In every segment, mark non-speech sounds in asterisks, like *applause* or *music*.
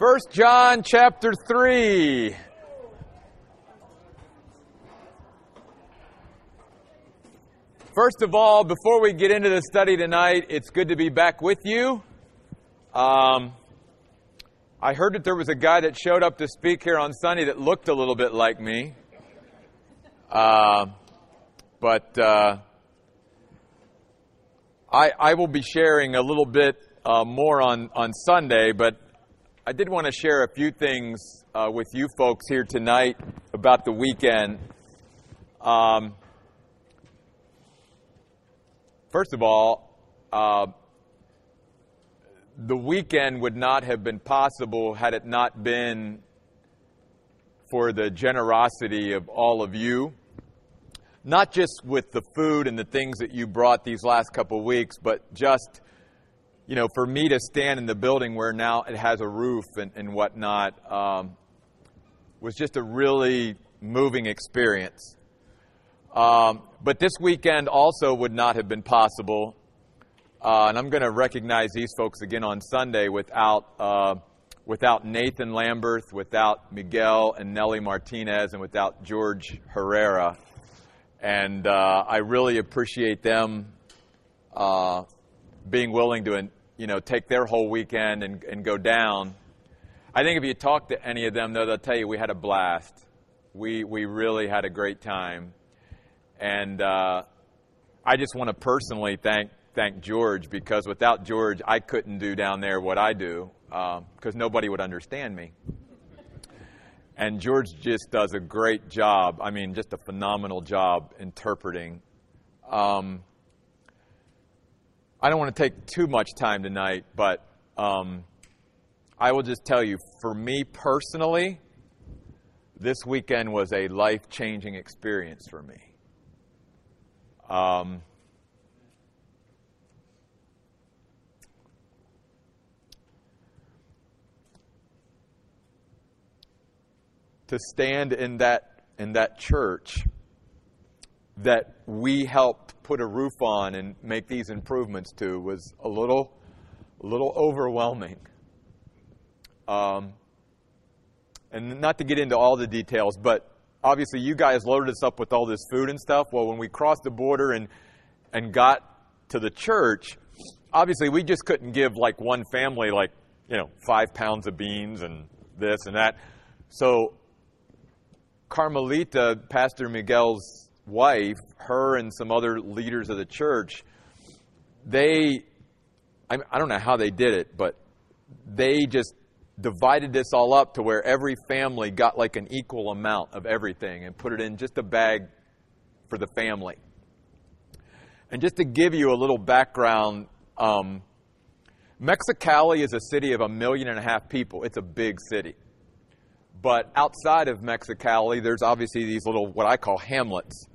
First John chapter 3. First of all, before we get into the study tonight, it's good to be back with you. Um, I heard that there was a guy that showed up to speak here on Sunday that looked a little bit like me. Uh, but uh, I, I will be sharing a little bit uh, more on, on Sunday, but I did want to share a few things uh, with you folks here tonight about the weekend. Um, first of all, uh, the weekend would not have been possible had it not been for the generosity of all of you. Not just with the food and the things that you brought these last couple weeks, but just you know, for me to stand in the building where now it has a roof and, and whatnot um, was just a really moving experience. Um, but this weekend also would not have been possible. Uh, and I'm going to recognize these folks again on Sunday without, uh, without Nathan Lamberth, without Miguel and Nellie Martinez, and without George Herrera. And uh, I really appreciate them uh, being willing to you know, take their whole weekend and, and go down. I think if you talk to any of them, though, they'll tell you we had a blast. We, we really had a great time. And uh, I just want to personally thank, thank George because without George, I couldn't do down there what I do because uh, nobody would understand me. And George just does a great job. I mean, just a phenomenal job interpreting. Um, I don't want to take too much time tonight, but um, I will just tell you for me personally, this weekend was a life changing experience for me. Um, to stand in that in that church that we helped put a roof on and make these improvements to was a little, a little overwhelming. Um, and not to get into all the details, but obviously you guys loaded us up with all this food and stuff. Well, when we crossed the border and and got to the church, obviously we just couldn't give like one family like you know five pounds of beans and this and that. So Carmelita, Pastor Miguel's wife, her and some other leaders of the church, they, I, don't know how they did it, but they just divided this all up to where every family got like an equal amount of everything and put it in just a bag for the family. And just to give you a little background, um, Mexicali is a city of a million and a half people. It's a big city. But outside of Mexicali, there's obviously these little, what I call hamlets.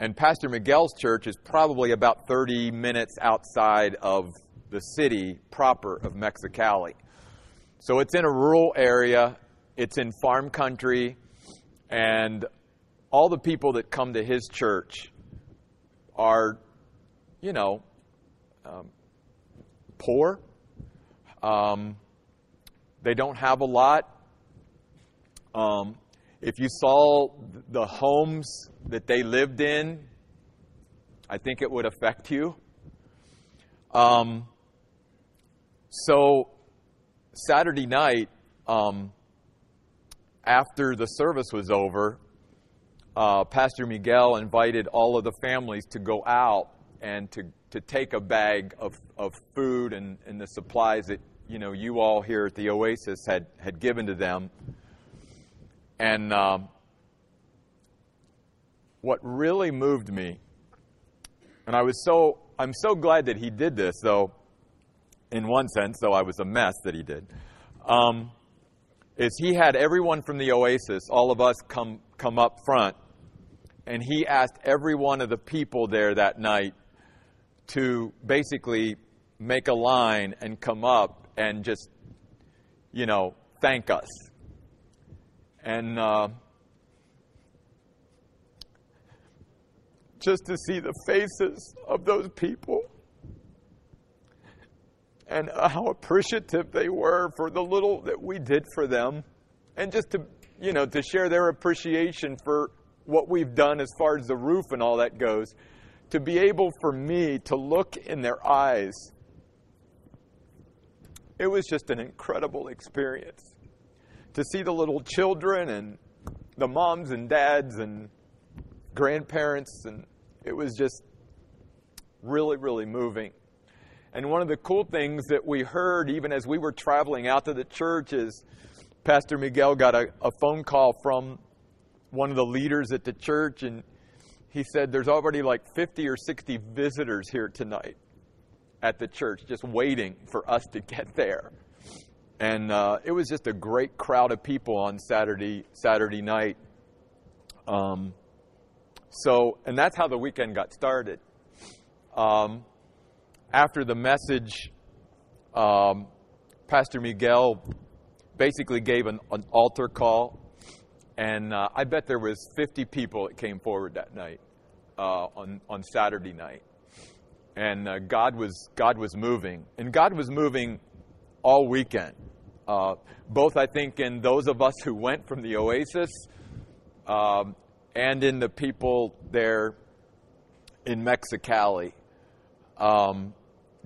And Pastor Miguel's church is probably about 30 minutes outside of the city proper of Mexicali. So it's in a rural area, it's in farm country, and all the people that come to his church are, you know, um, poor. Um, they don't have a lot. Um, if you saw the homes that they lived in, I think it would affect you. Um, so, Saturday night, um, after the service was over, uh, Pastor Miguel invited all of the families to go out and to, to take a bag of, of food and, and the supplies that you know you all here at the Oasis had, had given to them. And um, what really moved me, and I was so, I'm so glad that he did this, though, in one sense, though I was a mess that he did, um, is he had everyone from the Oasis, all of us, come, come up front, and he asked every one of the people there that night to basically make a line and come up and just, you know, thank us and uh, just to see the faces of those people and how appreciative they were for the little that we did for them, and just to you know to share their appreciation for what we've done as far as the roof and all that goes, to be able for me to look in their eyes. It was just an incredible experience to see the little children and the moms and dads and grandparents, and it was just really, really moving. And one of the cool things that we heard, even as we were traveling out to the church, is Pastor Miguel got a, a phone call from one of the leaders at the church, and he said, There's already like 50 or 60 visitors here tonight at the church, just waiting for us to get there. And uh, it was just a great crowd of people on Saturday Saturday night. Um, so, and that's how the weekend got started. Um, after the message, um, Pastor Miguel basically gave an, an altar call, and uh, I bet there was 50 people that came forward that night uh, on on Saturday night, and uh, God was God was moving, and God was moving all weekend. Uh, both, I think, in those of us who went from the Oasis, um, and in the people there in Mexicali. Um,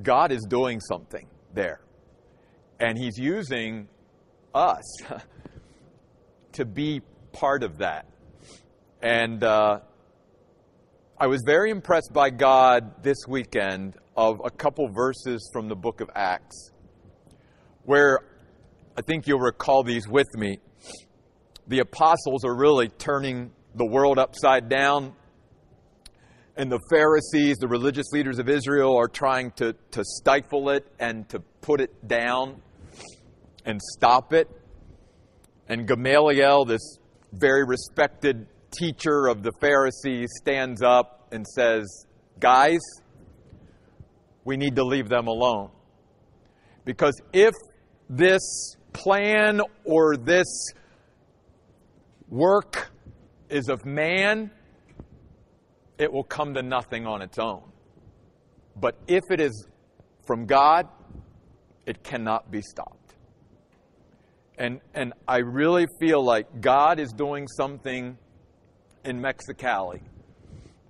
God is doing something there. And He's using us *laughs* to be part of that. And uh, I was very impressed by God this weekend of a couple verses from the book of Acts, where I think you'll recall these with me. The apostles are really turning the world upside down and the Pharisees, the religious leaders of Israel, are trying to, to stifle it and to put it down and stop it. And Gamaliel, this very respected teacher of the Pharisees, stands up and says, Guys, we need to leave them alone. Because if this plan or this work is of man, it will come to nothing on its own. But if it is from God, it cannot be stopped. And, and I really feel like God is doing something in Mexicali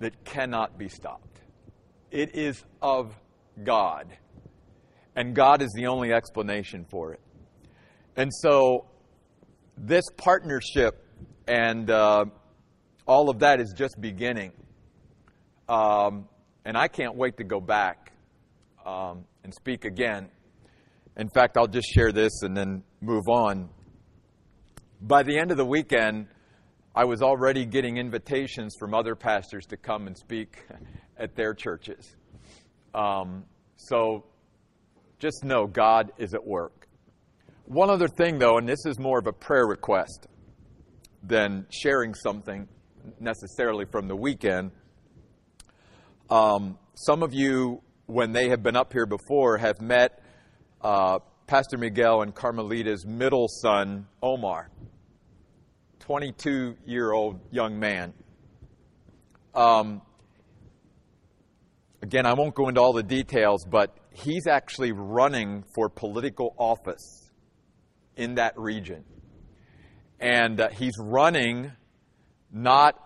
that cannot be stopped. It is of God. And God is the only explanation for it. And so, this partnership and uh, all of that is just beginning. Um, and I can't wait to go back um, and speak again. In fact, I'll just share this and then move on. By the end of the weekend, I was already getting invitations from other pastors to come and speak *laughs* at their churches. Um, so just know God is at work. One other thing, though, and this is more of a prayer request than sharing something necessarily from the weekend. Um, some of you, when they have been up here before, have met uh, Pastor Miguel and Carmelita's middle son, Omar, 22 year old young man. Um, again, I won't go into all the details, but he's actually running for political office in that region. And uh, he's running not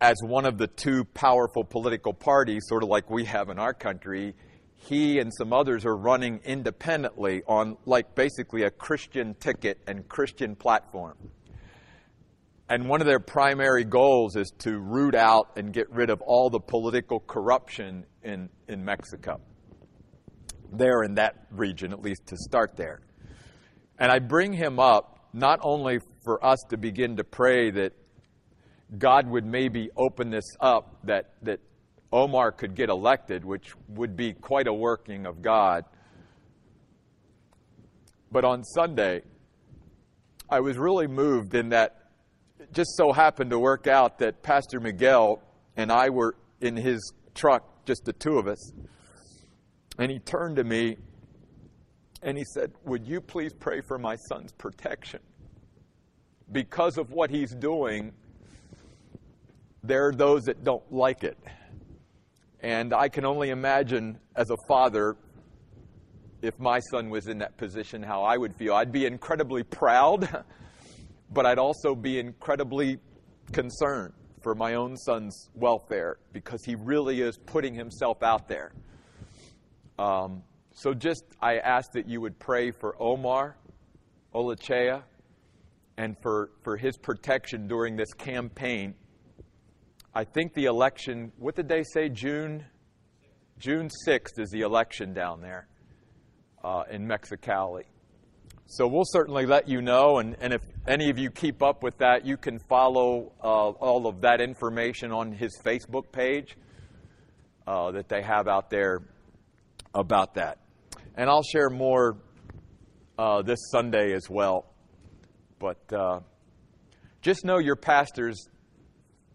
as one of the two powerful political parties, sort of like we have in our country, he and some others are running independently on, like, basically a Christian ticket and Christian platform. And one of their primary goals is to root out and get rid of all the political corruption in, in Mexico. There in that region, at least to start there. And I bring him up not only for us to begin to pray that God would maybe open this up that, that Omar could get elected, which would be quite a working of God. But on Sunday, I was really moved in that it just so happened to work out that Pastor Miguel and I were in his truck, just the two of us. And he turned to me and he said, Would you please pray for my son's protection? Because of what he's doing, there are those that don't like it. And I can only imagine as a father if my son was in that position, how I would feel. I'd be incredibly proud, *laughs* but I'd also be incredibly concerned for my own son's welfare because he really is putting himself out there. Um, so just, I ask that you would pray for Omar Olachea and for, for his protection during this campaign. I think the election, what did they say, June? June 6th is the election down there uh, in Mexicali. So we'll certainly let you know, and, and if any of you keep up with that, you can follow uh, all of that information on his Facebook page uh, that they have out there about that. And I'll share more uh, this Sunday as well. But uh, just know your pastor's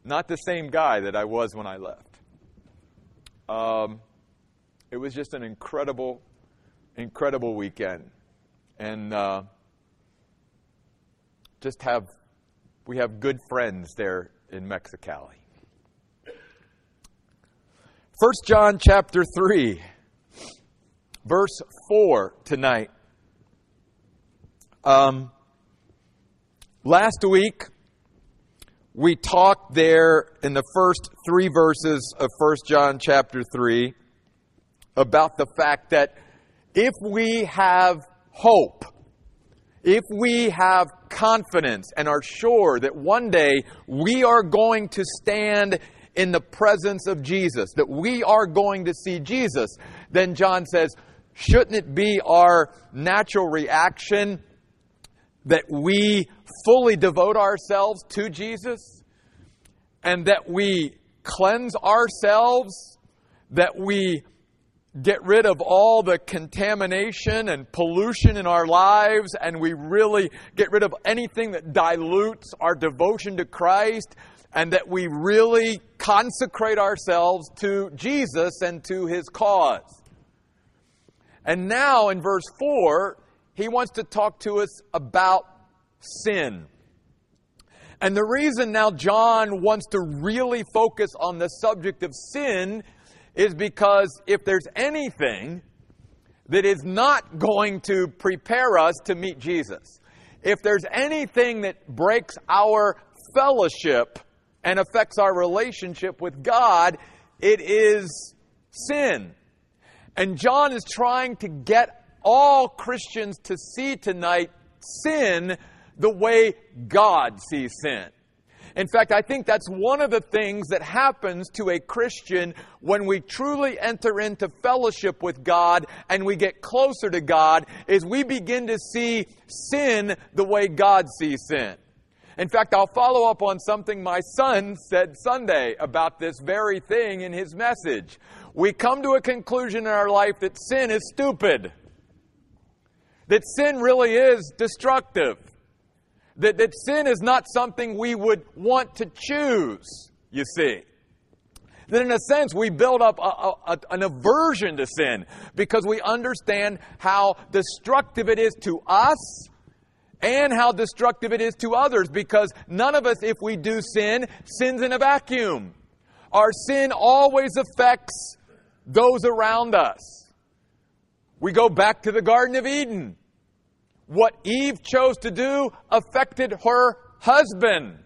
not the same guy that I was when I left. Um, it was just an incredible, incredible weekend. And uh, just have, we have good friends there in Mexicali. 1 John chapter 3, verse 4 tonight. Um, last week, we talked there in the first three verses of 1 John chapter 3 about the fact that if we have hope, if we have confidence and are sure that one day we are going to stand in the presence of Jesus, that we are going to see Jesus, then John says, shouldn't it be our natural reaction that we fully devote ourselves to Jesus? And that we cleanse ourselves, that we get rid of all the contamination and pollution in our lives, and we really get rid of anything that dilutes our devotion to Christ, and that we really consecrate ourselves to Jesus and to His cause. And now in verse 4, he wants to talk to us about sin. And the reason now John wants to really focus on the subject of sin is because if there's anything that is not going to prepare us to meet Jesus, if there's anything that breaks our fellowship and affects our relationship with God, it is sin. And John is trying to get all Christians to see tonight sin the way God sees sin. In fact, I think that's one of the things that happens to a Christian when we truly enter into fellowship with God and we get closer to God is we begin to see sin the way God sees sin. In fact, I'll follow up on something my son said Sunday about this very thing in his message. We come to a conclusion in our life that sin is stupid. That sin really is destructive that, that sin is not something we would want to choose, you see. That in a sense, we build up a, a, an aversion to sin because we understand how destructive it is to us and how destructive it is to others because none of us, if we do sin, sins in a vacuum. Our sin always affects those around us. We go back to the Garden of Eden what Eve chose to do affected her husband.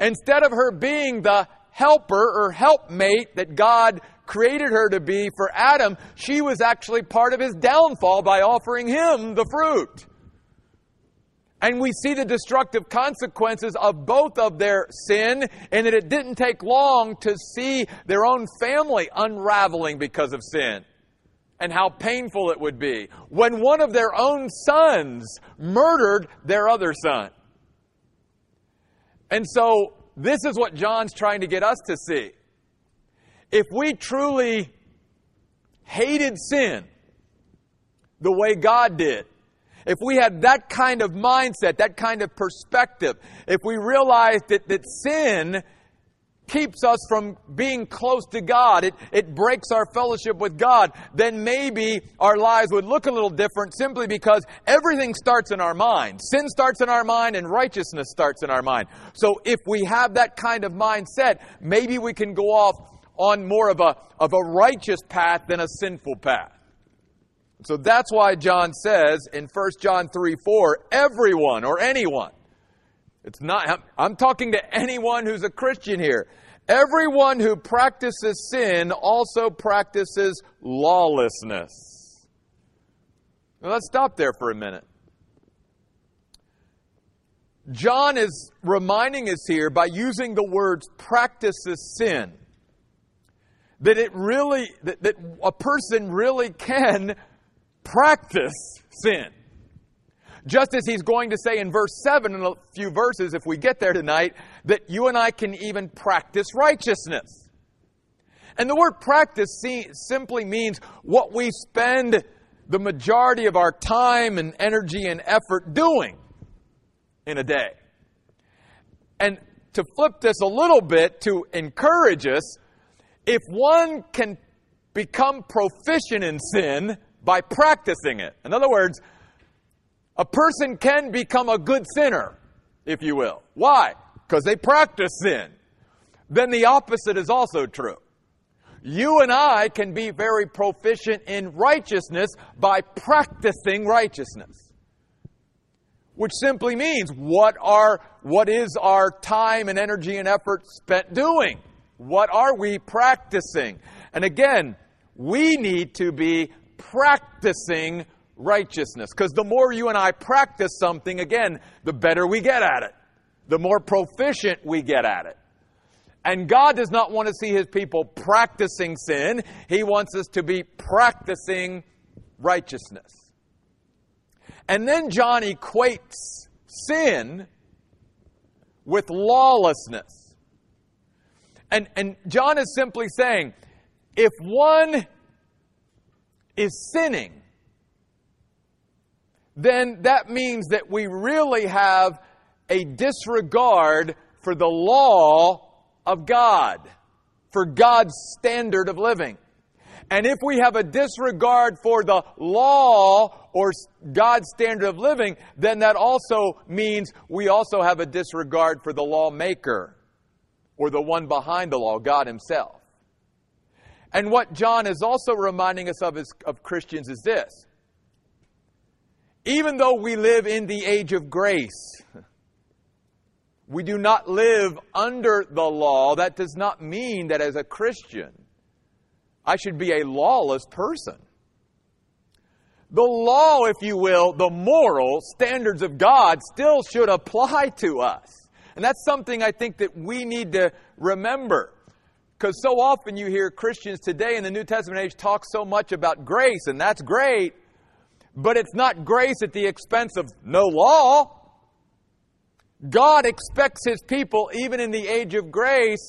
Instead of her being the helper or helpmate that God created her to be for Adam, she was actually part of his downfall by offering him the fruit. And we see the destructive consequences of both of their sin, and that it didn't take long to see their own family unraveling because of sin and how painful it would be when one of their own sons murdered their other son. And so, this is what John's trying to get us to see. If we truly hated sin the way God did, if we had that kind of mindset, that kind of perspective, if we realized that, that sin keeps us from being close to God, it, it breaks our fellowship with God, then maybe our lives would look a little different simply because everything starts in our mind. Sin starts in our mind and righteousness starts in our mind. So if we have that kind of mindset, maybe we can go off on more of a, of a righteous path than a sinful path. So that's why John says in 1 John 3 4, everyone or anyone. It's not, I'm talking to anyone who's a Christian here. Everyone who practices sin also practices lawlessness. Now let's stop there for a minute. John is reminding us here by using the words practices sin that it really, that, that a person really can practice sin. Just as he's going to say in verse 7 in a few verses, if we get there tonight, that you and I can even practice righteousness. And the word practice simply means what we spend the majority of our time and energy and effort doing in a day. And to flip this a little bit to encourage us, if one can become proficient in sin by practicing it, in other words, a person can become a good sinner, if you will. Why? Because they practice sin. Then the opposite is also true. You and I can be very proficient in righteousness by practicing righteousness. Which simply means what are what is our time and energy and effort spent doing? What are we practicing? And again, we need to be practicing righteousness. Because the more you and I practice something, again, the better we get at it, the more proficient we get at it. And God does not want to see his people practicing sin, he wants us to be practicing righteousness. And then John equates sin with lawlessness. And, and John is simply saying if one is sinning, then that means that we really have a disregard for the law of God, for God's standard of living. And if we have a disregard for the law or God's standard of living, then that also means we also have a disregard for the lawmaker or the one behind the law, God Himself. And what John is also reminding us of as of Christians is this even though we live in the age of grace, we do not live under the law. That does not mean that as a Christian, I should be a lawless person. The law, if you will, the moral standards of God still should apply to us. And that's something I think that we need to remember. Because so often you hear Christians today in the New Testament age talk so much about grace, and that's great. But it's not grace at the expense of no law. God expects His people, even in the age of grace,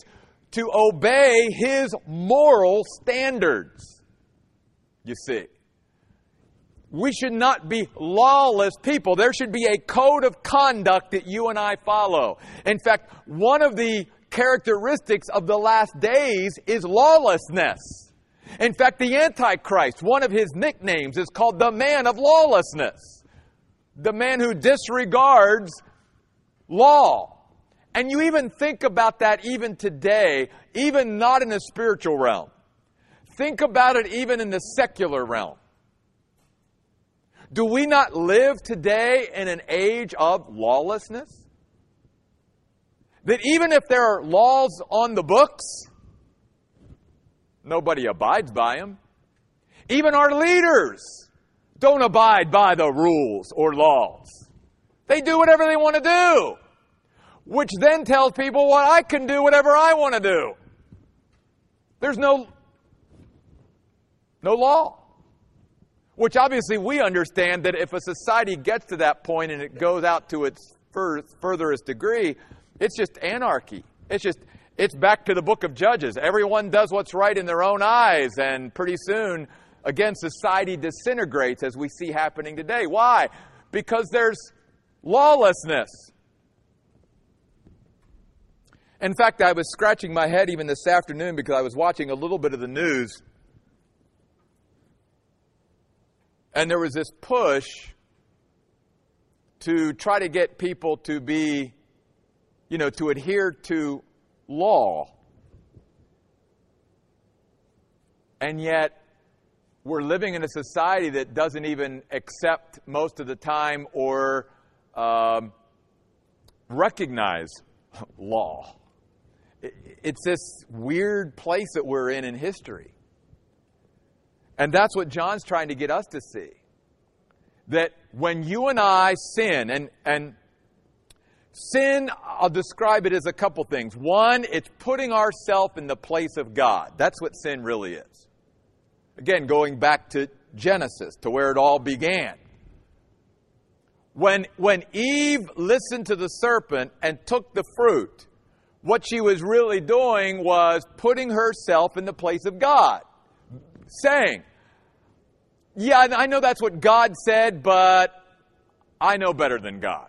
to obey His moral standards. You see. We should not be lawless people. There should be a code of conduct that you and I follow. In fact, one of the characteristics of the last days is lawlessness. In fact, the Antichrist, one of his nicknames is called the man of lawlessness, the man who disregards law. And you even think about that even today, even not in the spiritual realm. Think about it even in the secular realm. Do we not live today in an age of lawlessness? That even if there are laws on the books, Nobody abides by them. Even our leaders don't abide by the rules or laws. They do whatever they want to do, which then tells people what I can do whatever I want to do. There's no no law. Which obviously we understand that if a society gets to that point and it goes out to its furthest degree, it's just anarchy. It's just it's back to the book of Judges. Everyone does what's right in their own eyes, and pretty soon, again, society disintegrates as we see happening today. Why? Because there's lawlessness. In fact, I was scratching my head even this afternoon because I was watching a little bit of the news. And there was this push to try to get people to be, you know, to adhere to law. And yet, we're living in a society that doesn't even accept most of the time or um, recognize law. It's this weird place that we're in in history. And that's what John's trying to get us to see. That when you and I sin, and, and sin, I'll describe it as a couple things. One, it's putting ourselves in the place of God. That's what sin really is. Again, going back to Genesis, to where it all began. When, when Eve listened to the serpent and took the fruit, what she was really doing was putting herself in the place of God, saying, Yeah, I know that's what God said, but I know better than God.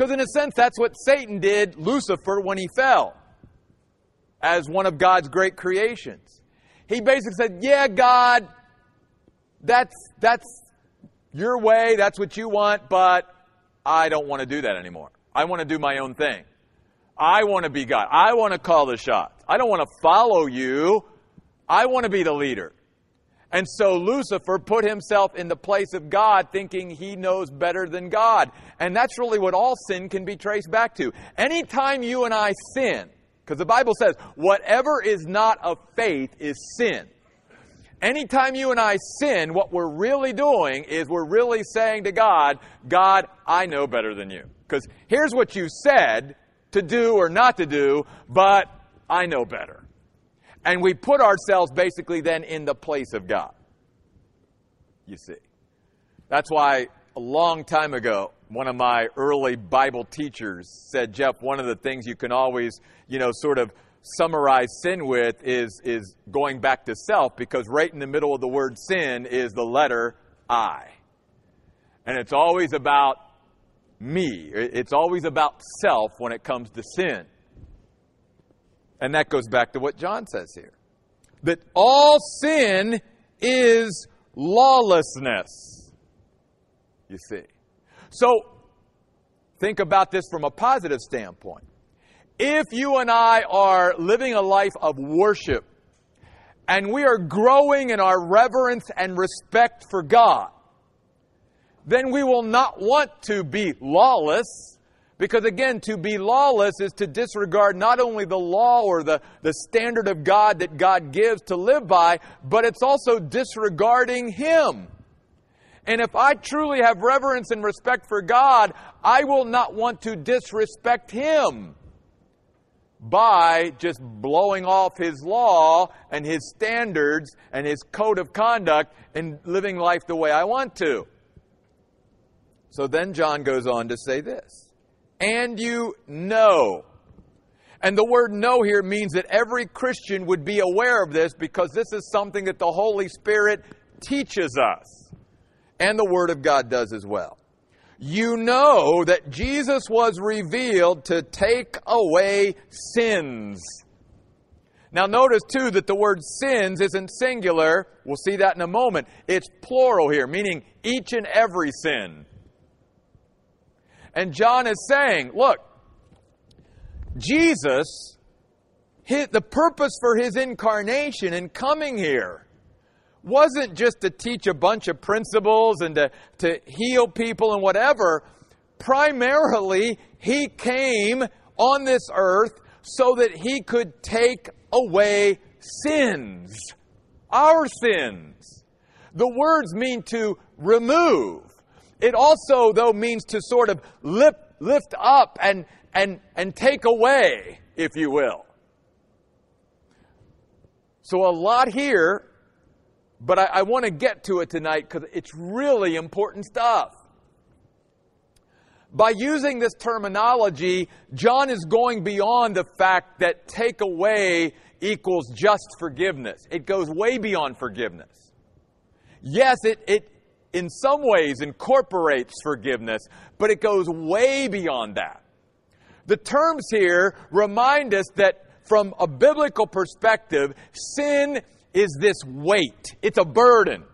Because, in a sense, that's what Satan did, Lucifer, when he fell as one of God's great creations. He basically said, Yeah, God, that's, that's your way, that's what you want, but I don't want to do that anymore. I want to do my own thing. I want to be God. I want to call the shots. I don't want to follow you. I want to be the leader. And so Lucifer put himself in the place of God, thinking he knows better than God. And that's really what all sin can be traced back to. Anytime you and I sin, because the Bible says, whatever is not of faith is sin. Anytime you and I sin, what we're really doing is we're really saying to God, God, I know better than you. Because here's what you said, to do or not to do, but I know better. And we put ourselves basically then in the place of God. You see. That's why a long time ago, one of my early Bible teachers said, Jeff, one of the things you can always, you know, sort of summarize sin with is, is going back to self because right in the middle of the word sin is the letter I. And it's always about me. It's always about self when it comes to sin. And that goes back to what John says here that all sin is lawlessness. You see. So, think about this from a positive standpoint. If you and I are living a life of worship and we are growing in our reverence and respect for God, then we will not want to be lawless. Because again, to be lawless is to disregard not only the law or the, the standard of God that God gives to live by, but it's also disregarding Him. And if I truly have reverence and respect for God, I will not want to disrespect Him by just blowing off His law and His standards and His code of conduct and living life the way I want to. So then John goes on to say this and you know. And the word know here means that every Christian would be aware of this because this is something that the Holy Spirit teaches us. And the Word of God does as well. You know that Jesus was revealed to take away sins. Now, notice too that the word sins isn't singular. We'll see that in a moment. It's plural here, meaning each and every sin. And John is saying, look, Jesus, his, the purpose for his incarnation and coming here wasn't just to teach a bunch of principles and to, to heal people and whatever. Primarily, he came on this earth so that he could take away sins, our sins. The words mean to remove. It also, though, means to sort of lift, lift up and, and, and take away, if you will. So, a lot here, but I, I want to get to it tonight because it's really important stuff. By using this terminology, John is going beyond the fact that take away equals just forgiveness. It goes way beyond forgiveness. Yes, it, it, in some ways incorporates forgiveness, but it goes way beyond that. The terms here remind us that from a biblical perspective, sin is this weight, it's a burden.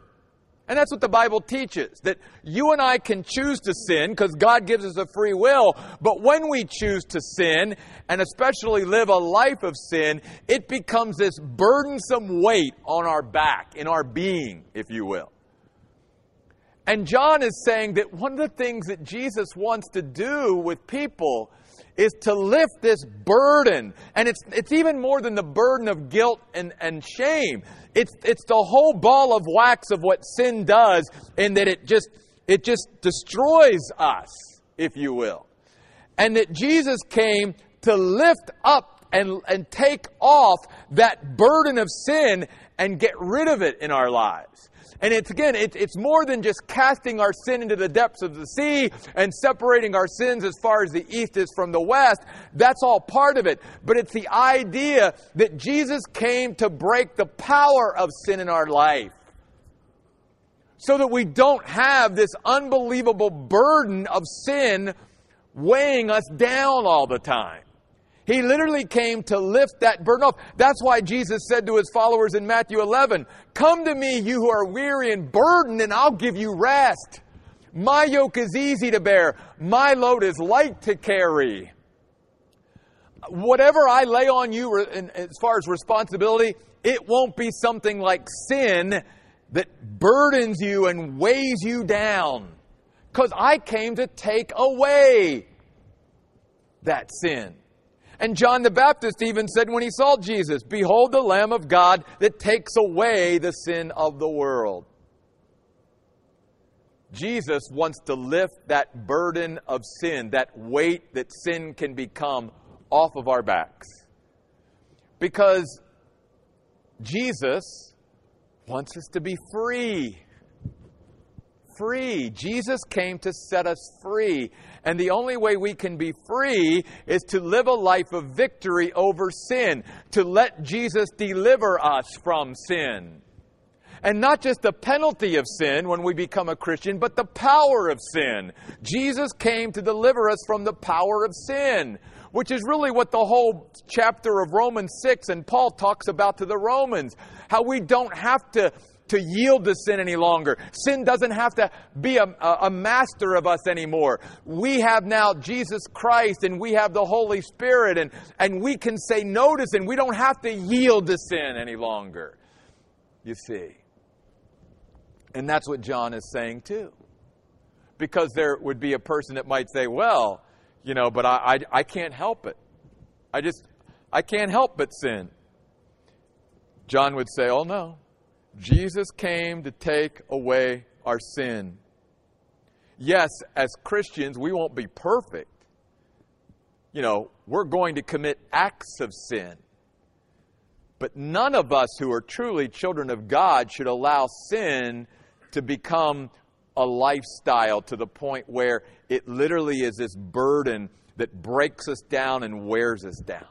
And that's what the Bible teaches that you and I can choose to sin because God gives us a free will. But when we choose to sin, and especially live a life of sin, it becomes this burdensome weight on our back, in our being, if you will. And John is saying that one of the things that Jesus wants to do with people is to lift this burden. And it's, it's even more than the burden of guilt and, and shame. It's, it's the whole ball of wax of what sin does, in that it just, it just destroys us, if you will. And that Jesus came to lift up and, and take off that burden of sin and get rid of it in our lives. And it's again, it, it's more than just casting our sin into the depths of the sea and separating our sins as far as the east is from the west. That's all part of it. But it's the idea that Jesus came to break the power of sin in our life. So that we don't have this unbelievable burden of sin weighing us down all the time. He literally came to lift that burden off. That's why Jesus said to his followers in Matthew 11, Come to me, you who are weary and burdened, and I'll give you rest. My yoke is easy to bear, my load is light to carry. Whatever I lay on you as far as responsibility, it won't be something like sin that burdens you and weighs you down. Because I came to take away that sin. And John the Baptist even said when he saw Jesus, Behold the Lamb of God that takes away the sin of the world. Jesus wants to lift that burden of sin, that weight that sin can become off of our backs. Because Jesus wants us to be free free. Jesus came to set us free. And the only way we can be free is to live a life of victory over sin, to let Jesus deliver us from sin. And not just the penalty of sin when we become a Christian, but the power of sin. Jesus came to deliver us from the power of sin, which is really what the whole chapter of Romans 6 and Paul talks about to the Romans. How we don't have to to yield to sin any longer. Sin doesn't have to be a, a, master of us anymore. We have now Jesus Christ and we have the Holy Spirit and, and we can say no to sin. We don't have to yield to sin any longer. You see. And that's what John is saying too. Because there would be a person that might say, well, you know, but I, I, I can't help it. I just, I can't help but sin. John would say, oh no, Jesus came to take away our sin. Yes, as Christians, we won't be perfect. You know, we're going to commit acts of sin. But none of us who are truly children of God should allow sin to become a lifestyle to the point where it literally is this burden that breaks us down and wears us down.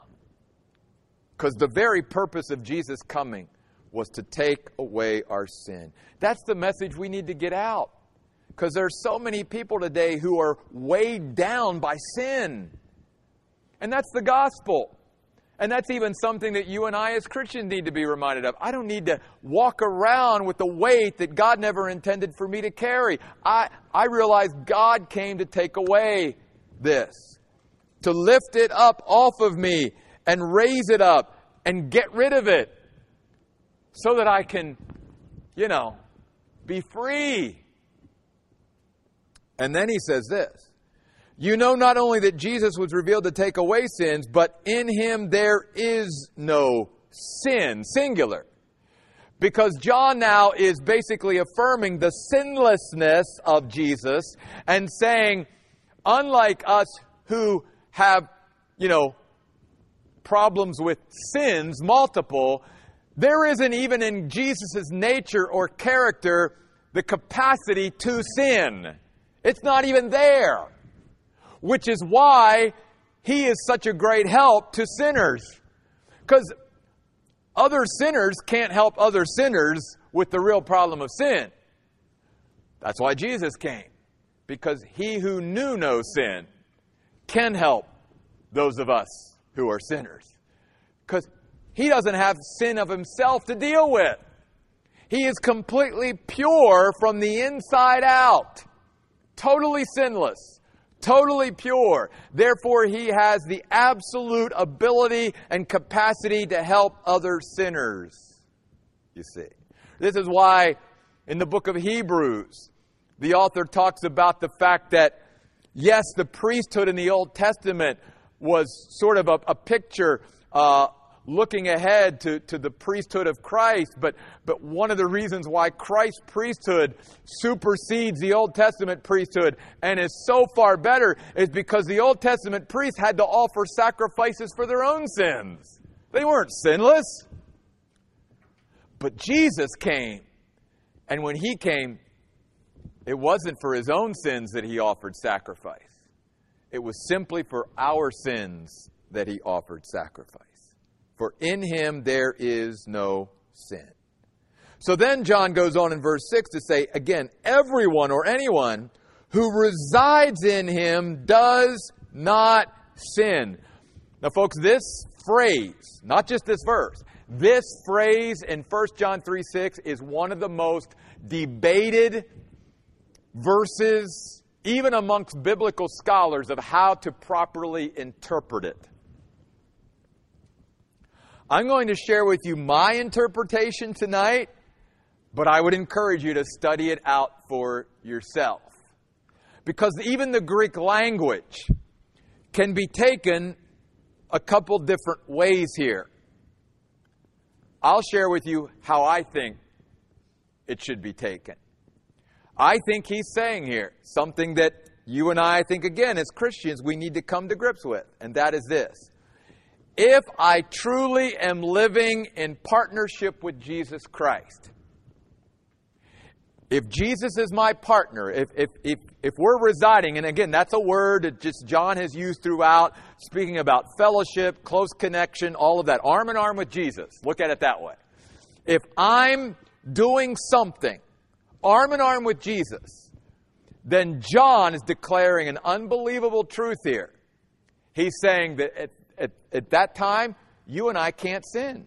Because the very purpose of Jesus coming was to take away our sin. That's the message we need to get out. Because there are so many people today who are weighed down by sin. And that's the gospel. And that's even something that you and I as Christians need to be reminded of. I don't need to walk around with the weight that God never intended for me to carry. I, I realize God came to take away this, to lift it up off of me and raise it up and get rid of it so that I can, you know, be free. And then he says this You know not only that Jesus was revealed to take away sins, but in him there is no sin, singular. Because John now is basically affirming the sinlessness of Jesus and saying, unlike us who have, you know, problems with sins, multiple, there isn't even in Jesus' nature or character the capacity to sin. It's not even there. Which is why he is such a great help to sinners. Because other sinners can't help other sinners with the real problem of sin. That's why Jesus came. Because he who knew no sin can help those of us who are sinners. Because he doesn't have sin of himself to deal with. He is completely pure from the inside out, totally sinless, totally pure. Therefore, he has the absolute ability and capacity to help other sinners. You see. This is why in the book of Hebrews, the author talks about the fact that, yes, the priesthood in the Old Testament was sort of a, a picture uh, looking ahead to, to the priesthood of Christ, but, but one of the reasons why Christ's priesthood supersedes the Old Testament priesthood and is so far better is because the Old Testament priests had to offer sacrifices for their own sins. They weren't sinless. But Jesus came, and when he came, it wasn't for his own sins that he offered sacrifice. It was simply for our sins that he offered sacrifice for in him there is no sin. So then John goes on in verse 6 to say, again, everyone or anyone who resides in him does not sin. Now, folks, this phrase, not just this verse, this phrase in 1 John 3 6 is one of the most debated verses, even amongst biblical scholars, of how to properly interpret it. I'm going to share with you my interpretation tonight, but I would encourage you to study it out for yourself. Because even the Greek language can be taken a couple different ways here. I'll share with you how I think it should be taken. I think he's saying here something that you and I, I think, again, as Christians, we need to come to grips with, and that is this if I truly am living in partnership with Jesus Christ, if Jesus is my partner, if, if, if, if we're residing, and again, that's a word that just John has used throughout, speaking about fellowship, close connection, all of that, arm in arm with Jesus. Look at it that way. If I'm doing something arm in arm with Jesus, then John is declaring an unbelievable truth here. He's saying that at, at that time, you and I can't sin.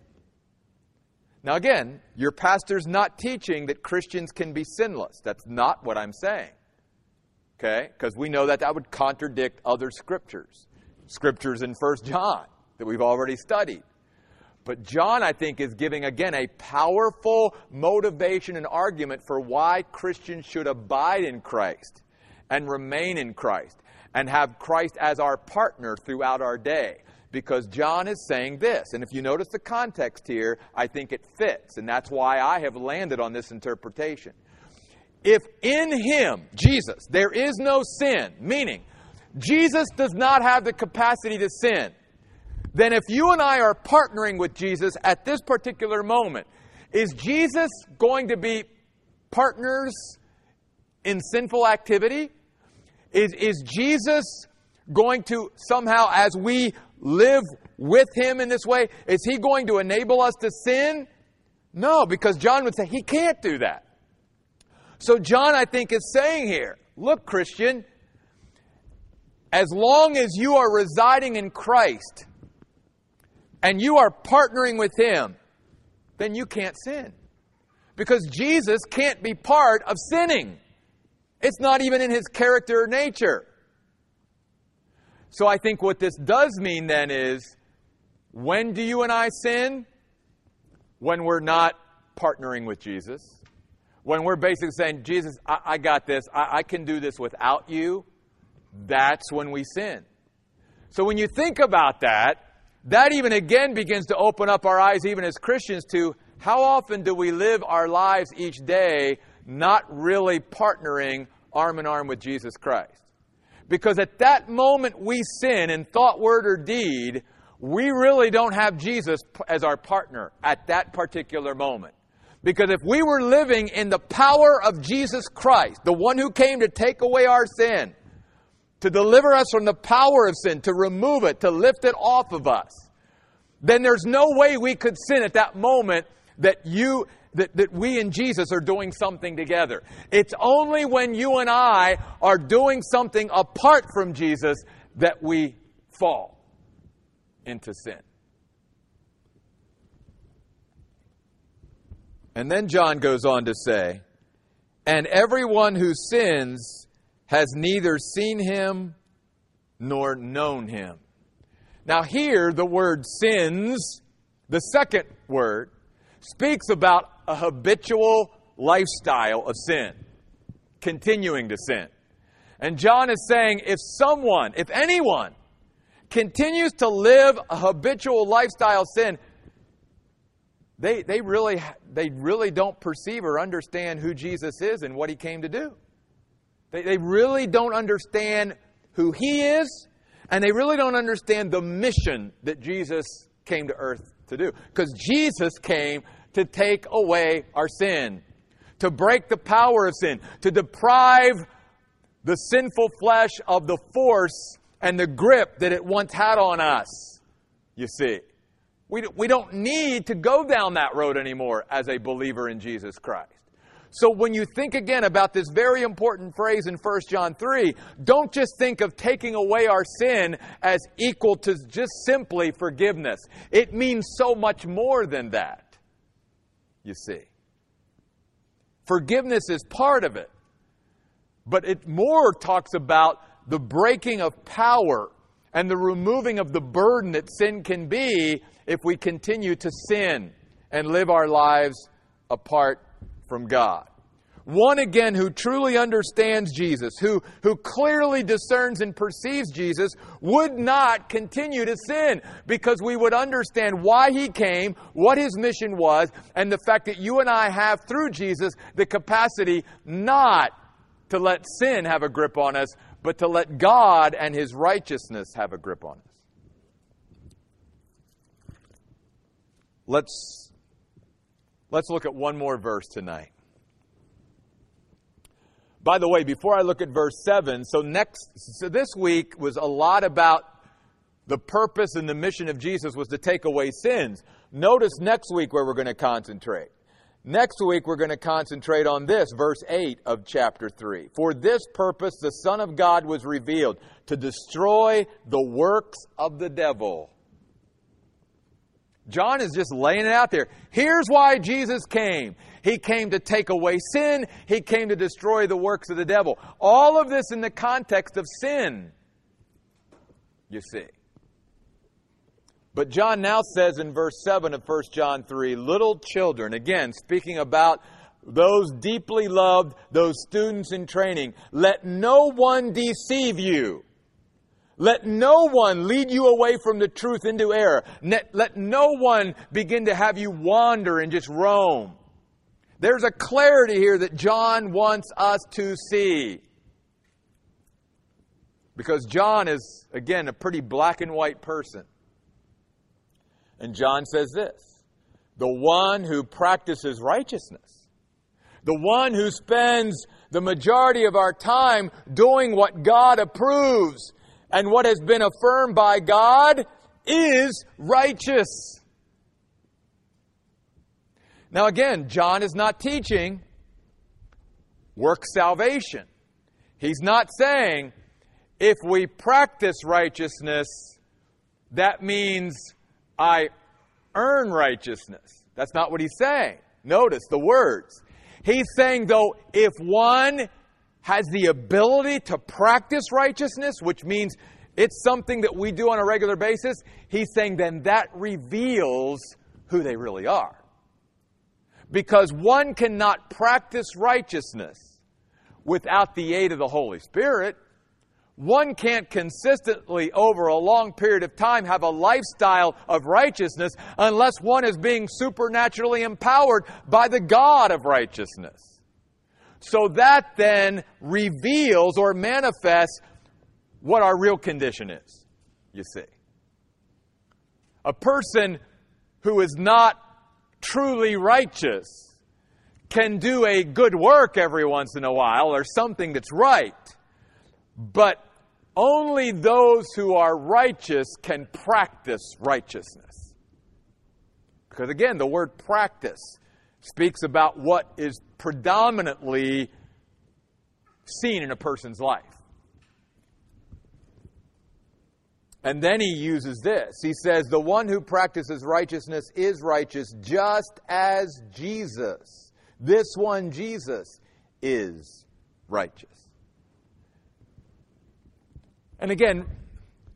Now, again, your pastor's not teaching that Christians can be sinless. That's not what I'm saying. Okay? Because we know that that would contradict other scriptures. Scriptures in 1 John that we've already studied. But John, I think, is giving again a powerful motivation and argument for why Christians should abide in Christ and remain in Christ and have Christ as our partner throughout our day because John is saying this. And if you notice the context here, I think it fits. And that's why I have landed on this interpretation. If in him, Jesus, there is no sin, meaning Jesus does not have the capacity to sin, then if you and I are partnering with Jesus at this particular moment, is Jesus going to be partners in sinful activity? Is, is Jesus going to somehow, as we live with him in this way? Is he going to enable us to sin? No, because John would say he can't do that. So, John, I think, is saying here look, Christian, as long as you are residing in Christ and you are partnering with him, then you can't sin. Because Jesus can't be part of sinning. It's not even in his character or nature. So I think what this does mean then is when do you and I sin? When we're not partnering with Jesus. When we're basically saying, Jesus, I, I got this, I, I can do this without you, that's when we sin. So when you think about that, that even again begins to open up our eyes, even as Christians, to how often do we live our lives each day not really partnering arm in arm with Jesus Christ? Because at that moment we sin in thought, word, or deed, we really don't have Jesus as our partner at that particular moment. Because if we were living in the power of Jesus Christ, the one who came to take away our sin, to deliver us from the power of sin, to remove it, to lift it off of us, then there's no way we could sin at that moment that you that, that we and Jesus are doing something together. It's only when you and I are doing something apart from Jesus that we fall into sin. And then John goes on to say, And everyone who sins has neither seen him nor known him. Now, here, the word sins, the second word, speaks about a habitual lifestyle of sin, continuing to sin. And John is saying if someone, if anyone, continues to live a habitual lifestyle sin, they, they, really, they really don't perceive or understand who Jesus is and what he came to do. They, they really don't understand who he is, and they really don't understand the mission that Jesus came to earth to do. Because Jesus came to take away our sin, to break the power of sin, to deprive the sinful flesh of the force and the grip that it once had on us. You see, we, we don't need to go down that road anymore as a believer in Jesus Christ. So when you think again about this very important phrase in 1 John 3, don't just think of taking away our sin as equal to just simply forgiveness. It means so much more than that. You see. Forgiveness is part of it. But it more talks about the breaking of power and the removing of the burden that sin can be if we continue to sin and live our lives apart from God. One again who truly understands Jesus, who, who clearly discerns and perceives Jesus, would not continue to sin because we would understand why he came, what his mission was, and the fact that you and I have through Jesus the capacity not to let sin have a grip on us, but to let God and his righteousness have a grip on us. Let's, let's look at one more verse tonight. By the way, before I look at verse 7, so next so this week was a lot about the purpose and the mission of Jesus was to take away sins. Notice next week where we're going to concentrate. Next week we're going to concentrate on this, verse 8 of chapter 3. For this purpose the Son of God was revealed to destroy the works of the devil. John is just laying it out there. Here's why Jesus came. He came to take away sin. He came to destroy the works of the devil. All of this in the context of sin, you see. But John now says in verse 7 of 1 John 3 little children, again, speaking about those deeply loved, those students in training, let no one deceive you. Let no one lead you away from the truth into error. Let no one begin to have you wander and just roam. There's a clarity here that John wants us to see. Because John is, again, a pretty black and white person. And John says this the one who practices righteousness, the one who spends the majority of our time doing what God approves and what has been affirmed by God is righteous. Now, again, John is not teaching work salvation. He's not saying if we practice righteousness, that means I earn righteousness. That's not what he's saying. Notice the words. He's saying, though, if one has the ability to practice righteousness, which means it's something that we do on a regular basis, he's saying then that reveals who they really are. Because one cannot practice righteousness without the aid of the Holy Spirit. One can't consistently, over a long period of time, have a lifestyle of righteousness unless one is being supernaturally empowered by the God of righteousness. So that then reveals or manifests what our real condition is, you see. A person who is not truly righteous can do a good work every once in a while or something that's right, but only those who are righteous can practice righteousness. Because again, the word practice speaks about what is predominantly seen in a person's life. And then he uses this. He says, The one who practices righteousness is righteous just as Jesus. This one, Jesus, is righteous. And again,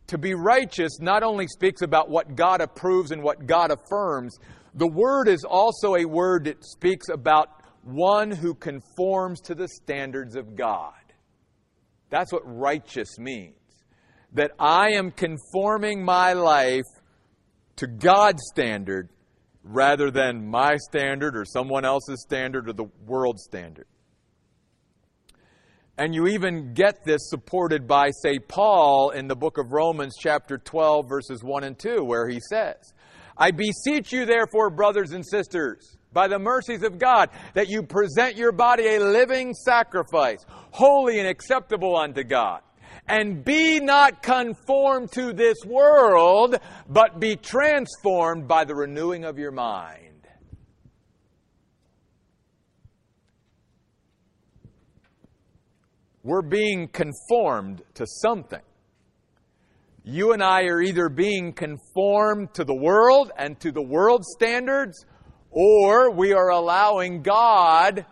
to be righteous not only speaks about what God approves and what God affirms, the word is also a word that speaks about one who conforms to the standards of God. That's what righteous means. That I am conforming my life to God's standard rather than my standard or someone else's standard or the world's standard. And you even get this supported by, say, Paul in the book of Romans, chapter 12, verses 1 and 2, where he says, I beseech you, therefore, brothers and sisters, by the mercies of God, that you present your body a living sacrifice, holy and acceptable unto God. And be not conformed to this world, but be transformed by the renewing of your mind We're being conformed to something. You and I are either being conformed to the world and to the world's standards, or we are allowing God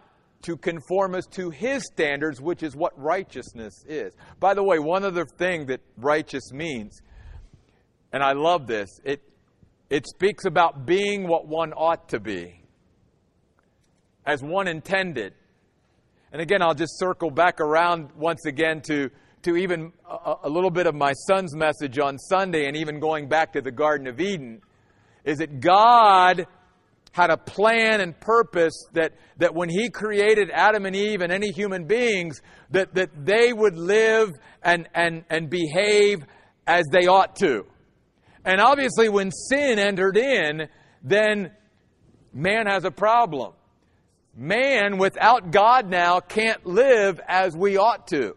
to conform us to His standards, which is what righteousness is. By the way, one other thing that righteous means, and I love this, it, it speaks about being what one ought to be, as one intended. And again, I'll just circle back around once again to, to even a, a, little bit of my son's message on Sunday and even going back to the Garden of Eden, is that God had a plan and purpose that, that when He created Adam and Eve and any human beings, that, that they would live and, and, and behave as they ought to. And obviously, when sin entered in, then man has a problem man without God now can't live as we ought to,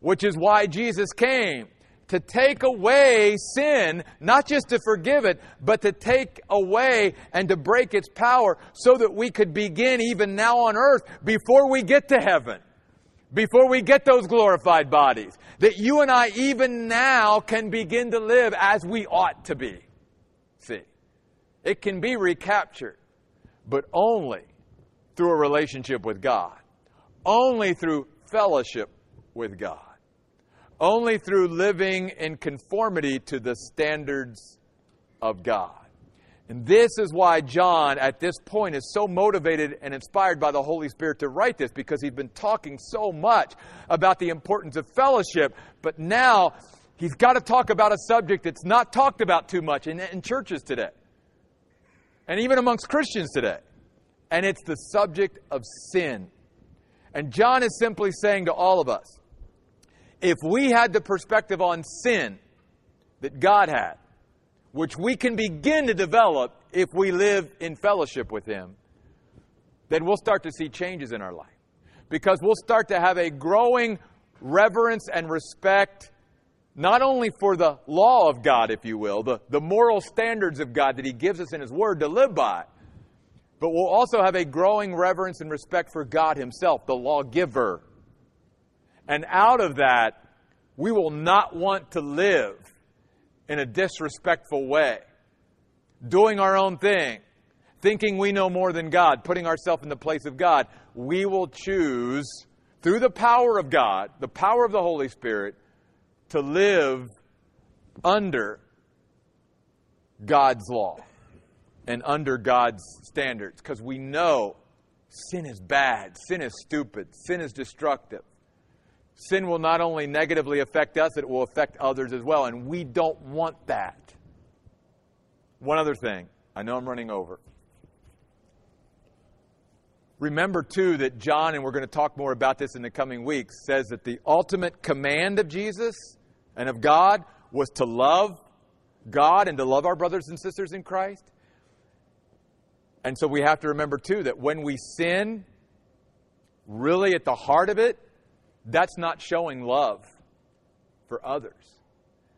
which is why Jesus came to take away sin, not just to forgive it, but to take away and to break its power so that we could begin even now on earth before we get to heaven, before we get those glorified bodies, that you and I even now can begin to live as we ought to be. See, it can be recaptured, but only through a relationship with God, only through fellowship with God, only through living in conformity to the standards of God. And this is why John, at this point, is so motivated and inspired by the Holy Spirit to write this because he's been talking so much about the importance of fellowship. But now he's got to talk about a subject that's not talked about too much in, in churches today, and even amongst Christians today and it's the subject of sin. And John is simply saying to all of us if we had the perspective on sin that God had, which we can begin to develop if we live in fellowship with Him, then we'll start to see changes in our life. Because we'll start to have a growing reverence and respect, not only for the law of God, if you will, the, the moral standards of God that He gives us in His Word to live by, but we'll also have a growing reverence and respect for God Himself, the lawgiver. And out of that, we will not want to live in a disrespectful way, doing our own thing, thinking we know more than God, putting ourselves in the place of God. We will choose, through the power of God, the power of the Holy Spirit, to live under God's law and under God's standards because we know sin is bad, sin is stupid, sin is destructive. Sin will not only negatively affect us, it will affect others as well, and we don't want that. One other thing, I know I'm running over. Remember, too, that John, and we're going to talk more about this in the coming weeks, says that the ultimate command of Jesus and of God was to love God and to love our brothers and sisters in Christ. And so we have to remember, too, that when we sin, really at the heart of it, that's not showing love for others.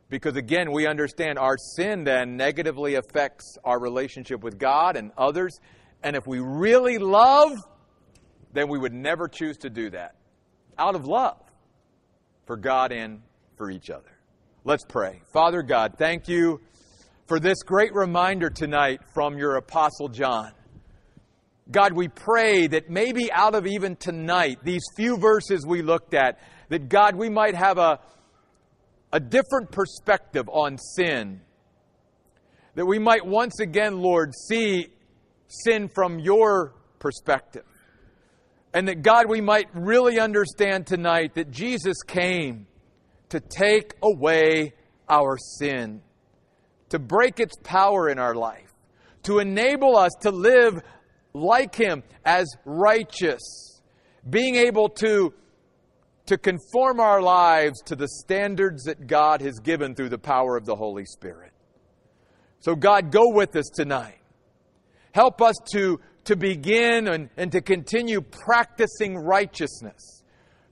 Because again, we understand our sin then negatively affects our relationship with God and others. And if we really love, then we would never choose to do that out of love for God and for each other. Let's pray. Father God, thank you for this great reminder tonight from your Apostle John. God, we pray that maybe out of even tonight, these few verses we looked at, that God, we might have a, a different perspective on sin. That we might once again, Lord, see sin from your perspective. And that God, we might really understand tonight that Jesus came to take away our sin, to break its power in our life, to enable us to live like Him as righteous, being able to, to conform our lives to the standards that God has given through the power of the Holy Spirit. So, God, go with us tonight. Help us to, to begin and, and to continue practicing righteousness,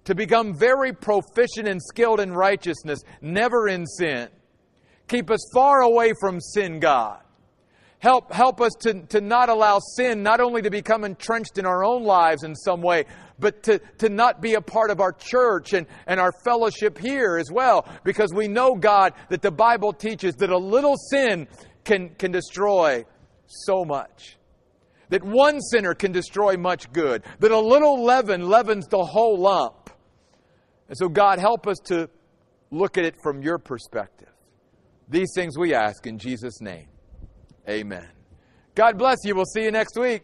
to become very proficient and skilled in righteousness, never in sin. Keep us far away from sin, God. Help, help us to, to not allow sin not only to become entrenched in our own lives in some way, but to, to not be a part of our church and, and our fellowship here as well. Because we know, God, that the Bible teaches that a little sin can, can destroy so much. That one sinner can destroy much good. That a little leaven leavens the whole lump. And so, God, help us to look at it from your perspective. These things we ask in Jesus' name. Amen. God bless you. We'll see you next week.